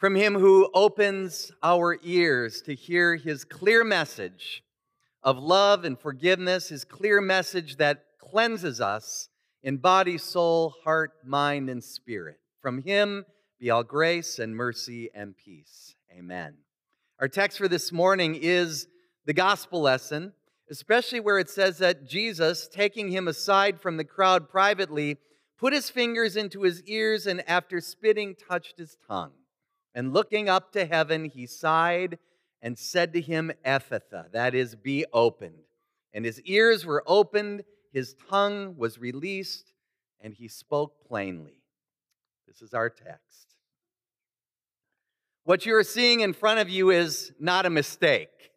from him who opens our ears to hear his clear message of love and forgiveness, his clear message that cleanses us in body, soul, heart, mind, and spirit. From him be all grace and mercy and peace. Amen. Our text for this morning is the gospel lesson, especially where it says that Jesus, taking him aside from the crowd privately, put his fingers into his ears and after spitting touched his tongue. And looking up to heaven, he sighed and said to him, Ephphatha, that is, be opened. And his ears were opened, his tongue was released, and he spoke plainly. This is our text. What you are seeing in front of you is not a mistake.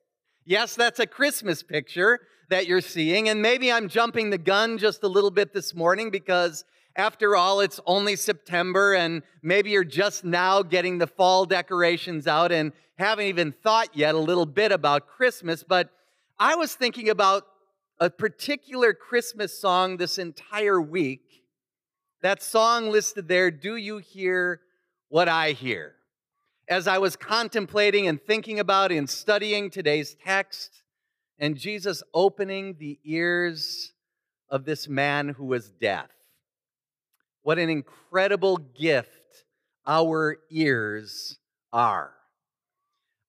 Yes, that's a Christmas picture that you're seeing, and maybe I'm jumping the gun just a little bit this morning because after all, it's only September, and maybe you're just now getting the fall decorations out and haven't even thought yet a little bit about Christmas. But I was thinking about a particular Christmas song this entire week. That song listed there, Do You Hear What I Hear? As I was contemplating and thinking about and studying today's text, and Jesus opening the ears of this man who was deaf. What an incredible gift our ears are.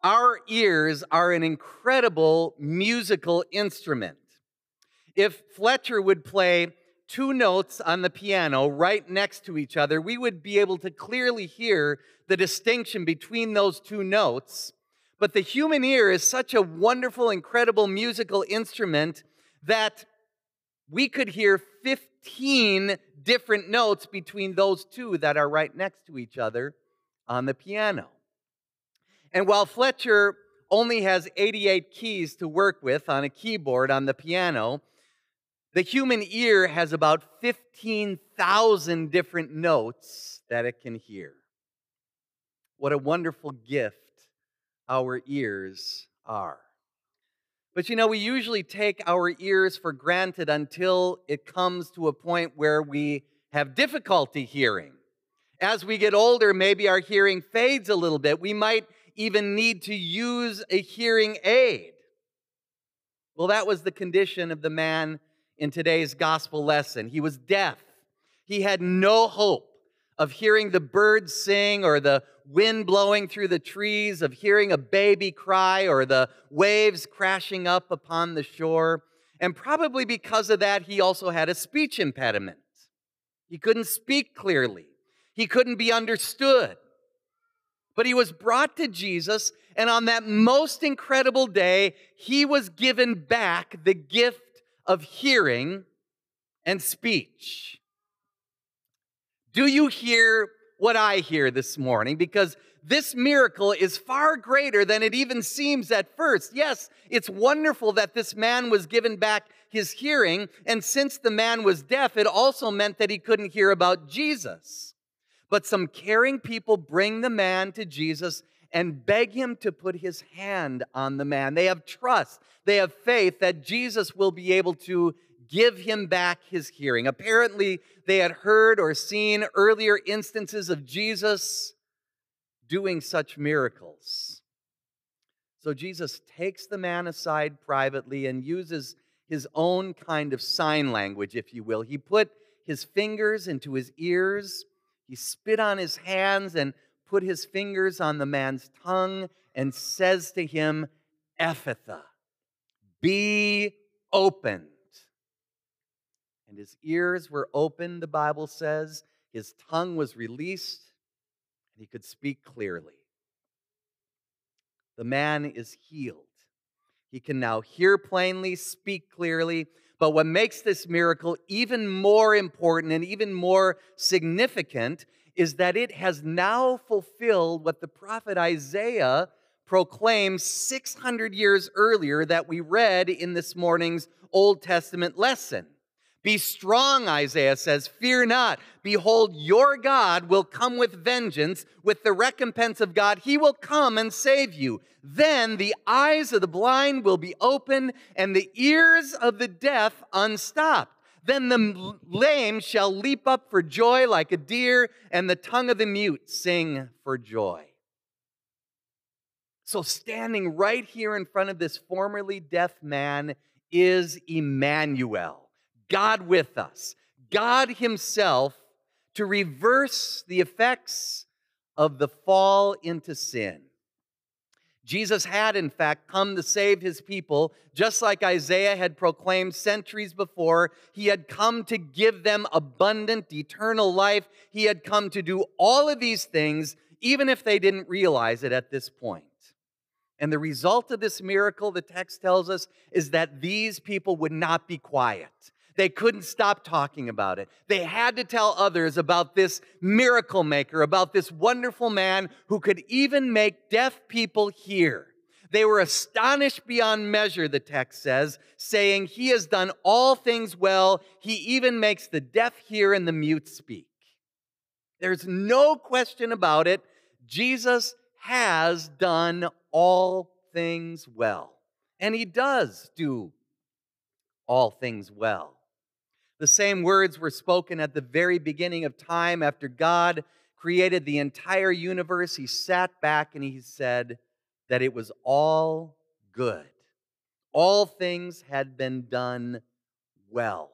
Our ears are an incredible musical instrument. If Fletcher would play two notes on the piano right next to each other, we would be able to clearly hear the distinction between those two notes. But the human ear is such a wonderful, incredible musical instrument that we could hear 15 different notes between those two that are right next to each other on the piano. And while Fletcher only has 88 keys to work with on a keyboard on the piano, the human ear has about 15,000 different notes that it can hear. What a wonderful gift our ears are. But you know, we usually take our ears for granted until it comes to a point where we have difficulty hearing. As we get older, maybe our hearing fades a little bit. We might even need to use a hearing aid. Well, that was the condition of the man in today's gospel lesson. He was deaf, he had no hope of hearing the birds sing or the wind blowing through the trees, of hearing a baby cry or the waves crashing up upon the shore. And probably because of that, he also had a speech impediment. He couldn't speak clearly, he couldn't be understood. But he was brought to Jesus, and on that most incredible day, he was given back the gift of hearing and speech. Do you hear what I hear this morning? Because this miracle is far greater than it even seems at first. Yes, it's wonderful that this man was given back his hearing, and since the man was deaf, it also meant that he couldn't hear about Jesus. But some caring people bring the man to Jesus and beg him to put his hand on the man. They have trust, they have faith that Jesus will be able to give him back his hearing. Apparently, they had heard or seen earlier instances of Jesus doing such miracles. So Jesus takes the man aside privately and uses his own kind of sign language, if you will. He put his fingers into his ears, he spit on his hands and put his fingers on the man's tongue and says to him, Ephphatha, be open and his ears were open, the Bible says. His tongue was released, and he could speak clearly. The man is healed. He can now hear plainly, speak clearly. But what makes this miracle even more important and even more significant is that it has now fulfilled what the prophet Isaiah proclaimed 600 years earlier that we read in this morning's Old Testament lesson. Be strong, Isaiah says. Fear not. Behold, your God will come with vengeance, with the recompense of God. He will come and save you. Then the eyes of the blind will be open, and the ears of the deaf unstopped. Then the lame shall leap up for joy like a deer, and the tongue of the mute sing for joy. So, standing right here in front of this formerly deaf man is Emmanuel, God with us, God Himself to reverse the effects of the fall into sin. Jesus had, in fact, come to save his people, just like Isaiah had proclaimed centuries before. He had come to give them abundant, eternal life. He had come to do all of these things, even if they didn't realize it at this point. And the result of this miracle, the text tells us, is that these people would not be quiet. They couldn't stop talking about it. They had to tell others about this miracle maker, about this wonderful man who could even make deaf people hear. They were astonished beyond measure, the text says, saying, He has done all things well. He even makes the deaf hear and the mute speak. There's no question about it. Jesus has done all things well. And he does do all things well. The same words were spoken at the very beginning of time after God created the entire universe. He sat back and he said that it was all good. All things had been done well.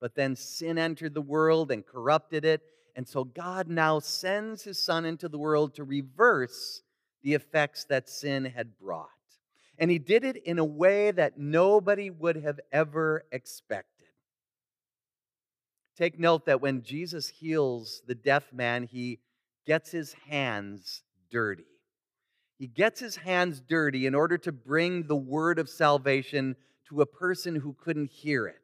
But then sin entered the world and corrupted it. And so God now sends his son into the world to reverse the effects that sin had brought. And he did it in a way that nobody would have ever expected. Take note that when Jesus heals the deaf man, he gets his hands dirty. He gets his hands dirty in order to bring the word of salvation to a person who couldn't hear it.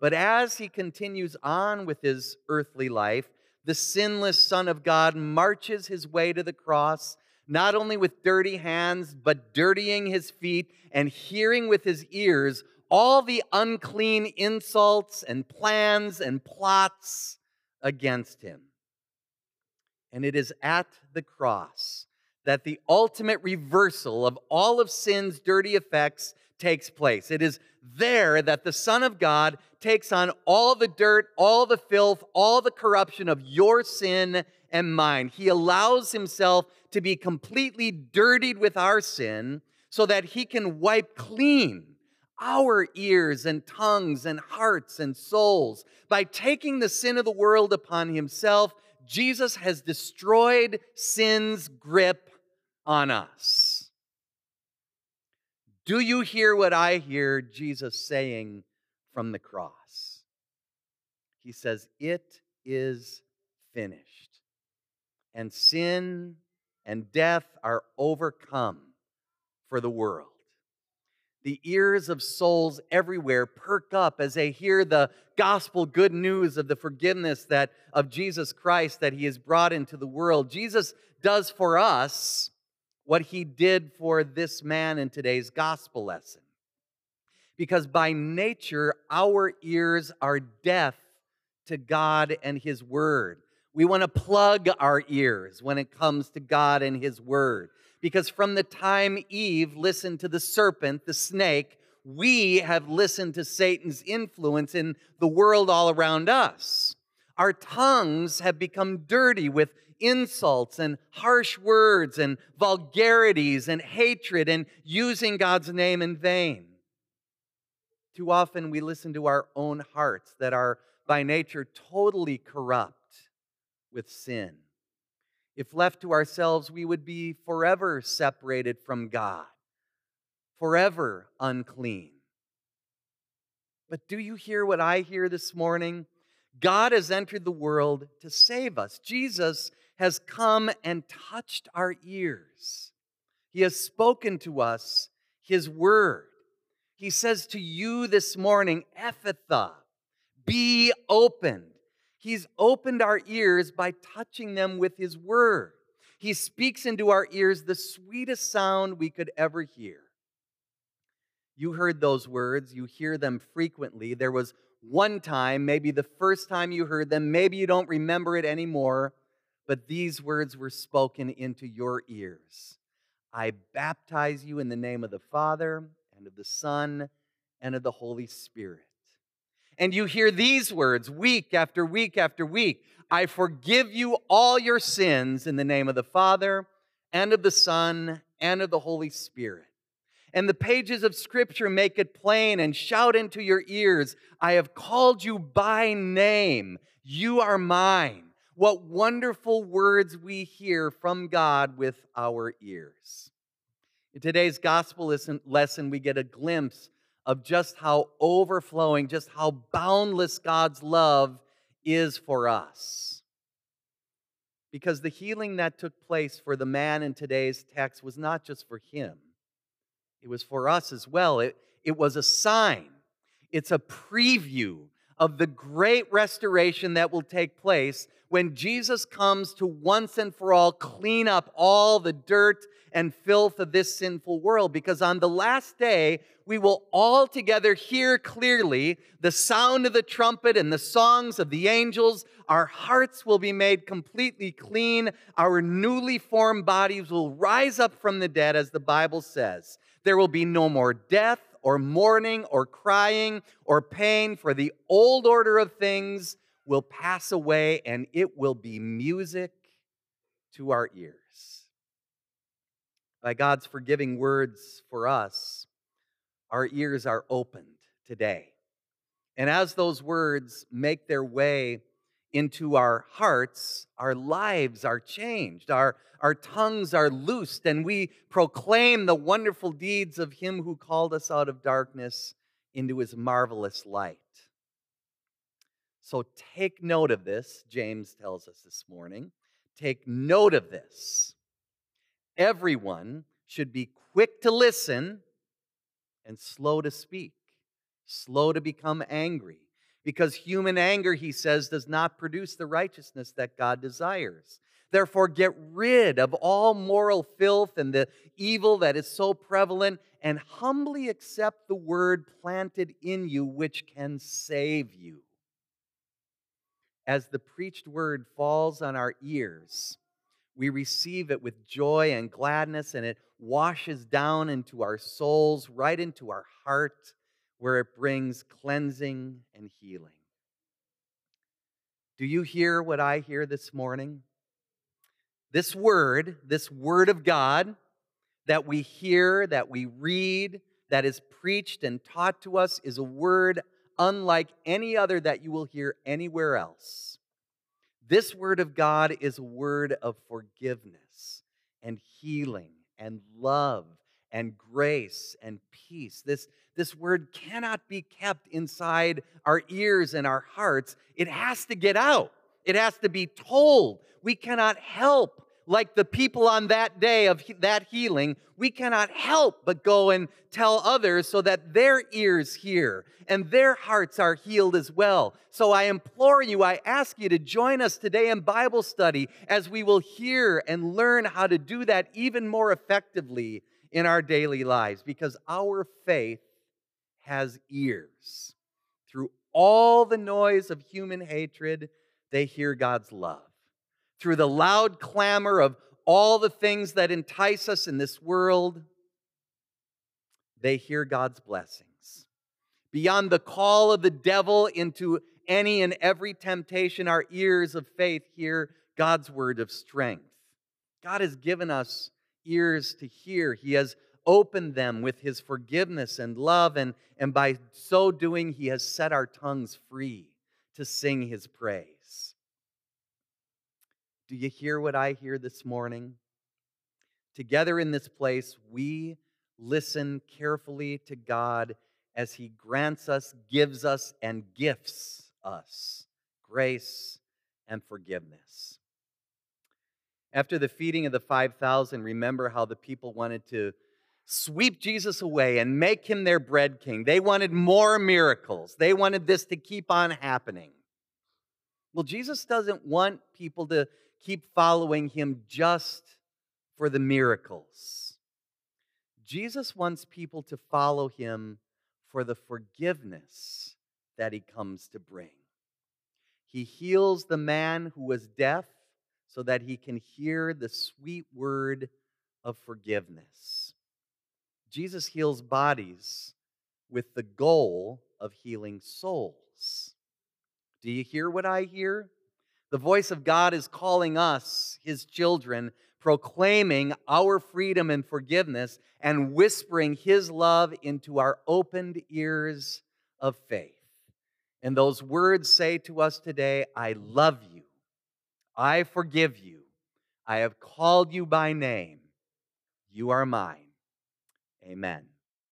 But as he continues on with his earthly life, the sinless Son of God marches his way to the cross, not only with dirty hands, but dirtying his feet and hearing with his ears all the unclean insults and plans and plots against him. And it is at the cross that the ultimate reversal of all of sin's dirty effects takes place. It is there that the Son of God takes on all the dirt, all the filth, all the corruption of your sin and mine. He allows himself to be completely dirtied with our sin so that he can wipe clean our ears and tongues and hearts and souls. By taking the sin of the world upon himself, Jesus has destroyed sin's grip on us. Do you hear what I hear Jesus saying from the cross? He says, It is finished. And sin and death are overcome for the world the ears of souls everywhere perk up as they hear the gospel good news of the forgiveness that of Jesus Christ that he has brought into the world. Jesus does for us what he did for this man in today's gospel lesson. Because by nature our ears are deaf to God and his word. We want to plug our ears when it comes to God and his word because from the time Eve listened to the serpent, the snake, we have listened to Satan's influence in the world all around us. Our tongues have become dirty with insults and harsh words and vulgarities and hatred and using God's name in vain. Too often we listen to our own hearts that are by nature totally corrupt with sin. If left to ourselves, we would be forever separated from God, forever unclean. But do you hear what I hear this morning? God has entered the world to save us. Jesus has come and touched our ears. He has spoken to us His word. He says to you this morning, Ephphatha, be opened. He's opened our ears by touching them with His word. He speaks into our ears the sweetest sound we could ever hear. You heard those words, you hear them frequently. There was one time, maybe the first time you heard them, maybe you don't remember it anymore, but these words were spoken into your ears. I baptize you in the name of the Father, and of the Son, and of the Holy Spirit. And you hear these words week after week after week I forgive you all your sins in the name of the Father and of the Son and of the Holy Spirit. And the pages of Scripture make it plain and shout into your ears I have called you by name. You are mine. What wonderful words we hear from God with our ears. In today's gospel lesson, we get a glimpse of just how overflowing, just how boundless God's love is for us. Because the healing that took place for the man in today's text was not just for him, it was for us as well. It, it was a sign, it's a preview of the great restoration that will take place when Jesus comes to once and for all clean up all the dirt and filth of this sinful world. Because on the last day, we will all together hear clearly the sound of the trumpet and the songs of the angels. Our hearts will be made completely clean. Our newly formed bodies will rise up from the dead, as the Bible says. There will be no more death or mourning or crying or pain, for the old order of things will pass away and it will be music to our ears. By God's forgiving words for us, our ears are opened today. And as those words make their way into our hearts, our lives are changed, our, our tongues are loosed, and we proclaim the wonderful deeds of Him who called us out of darkness into His marvelous light. So take note of this, James tells us this morning. Take note of this. Everyone should be quick to listen and slow to speak, slow to become angry. Because human anger, he says, does not produce the righteousness that God desires. Therefore, get rid of all moral filth and the evil that is so prevalent, and humbly accept the word planted in you, which can save you as the preached word falls on our ears, we receive it with joy and gladness, and it washes down into our souls, right into our heart, where it brings cleansing and healing. Do you hear what I hear this morning? This word, this word of God that we hear, that we read, that is preached and taught to us, is a word unlike any other that you will hear anywhere else. This word of God is a word of forgiveness and healing and love and grace and peace. This, this word cannot be kept inside our ears and our hearts. It has to get out, it has to be told. We cannot help like the people on that day of that healing, we cannot help but go and tell others so that their ears hear and their hearts are healed as well. So I implore you, I ask you to join us today in Bible study as we will hear and learn how to do that even more effectively in our daily lives because our faith has ears. Through all the noise of human hatred, they hear God's love through the loud clamor of all the things that entice us in this world, they hear God's blessings. Beyond the call of the devil into any and every temptation, our ears of faith hear God's word of strength. God has given us ears to hear. He has opened them with his forgiveness and love, and, and by so doing, he has set our tongues free to sing his praise. Do you hear what I hear this morning? Together in this place, we listen carefully to God as He grants us, gives us, and gifts us grace and forgiveness. After the feeding of the 5,000, remember how the people wanted to sweep Jesus away and make him their bread king. They wanted more miracles, they wanted this to keep on happening. Well, Jesus doesn't want people to keep following him just for the miracles. Jesus wants people to follow him for the forgiveness that he comes to bring. He heals the man who was deaf so that he can hear the sweet word of forgiveness. Jesus heals bodies with the goal of healing souls. Do you hear what I hear? The voice of God is calling us, his children, proclaiming our freedom and forgiveness and whispering his love into our opened ears of faith. And those words say to us today, I love you. I forgive you. I have called you by name. You are mine. Amen.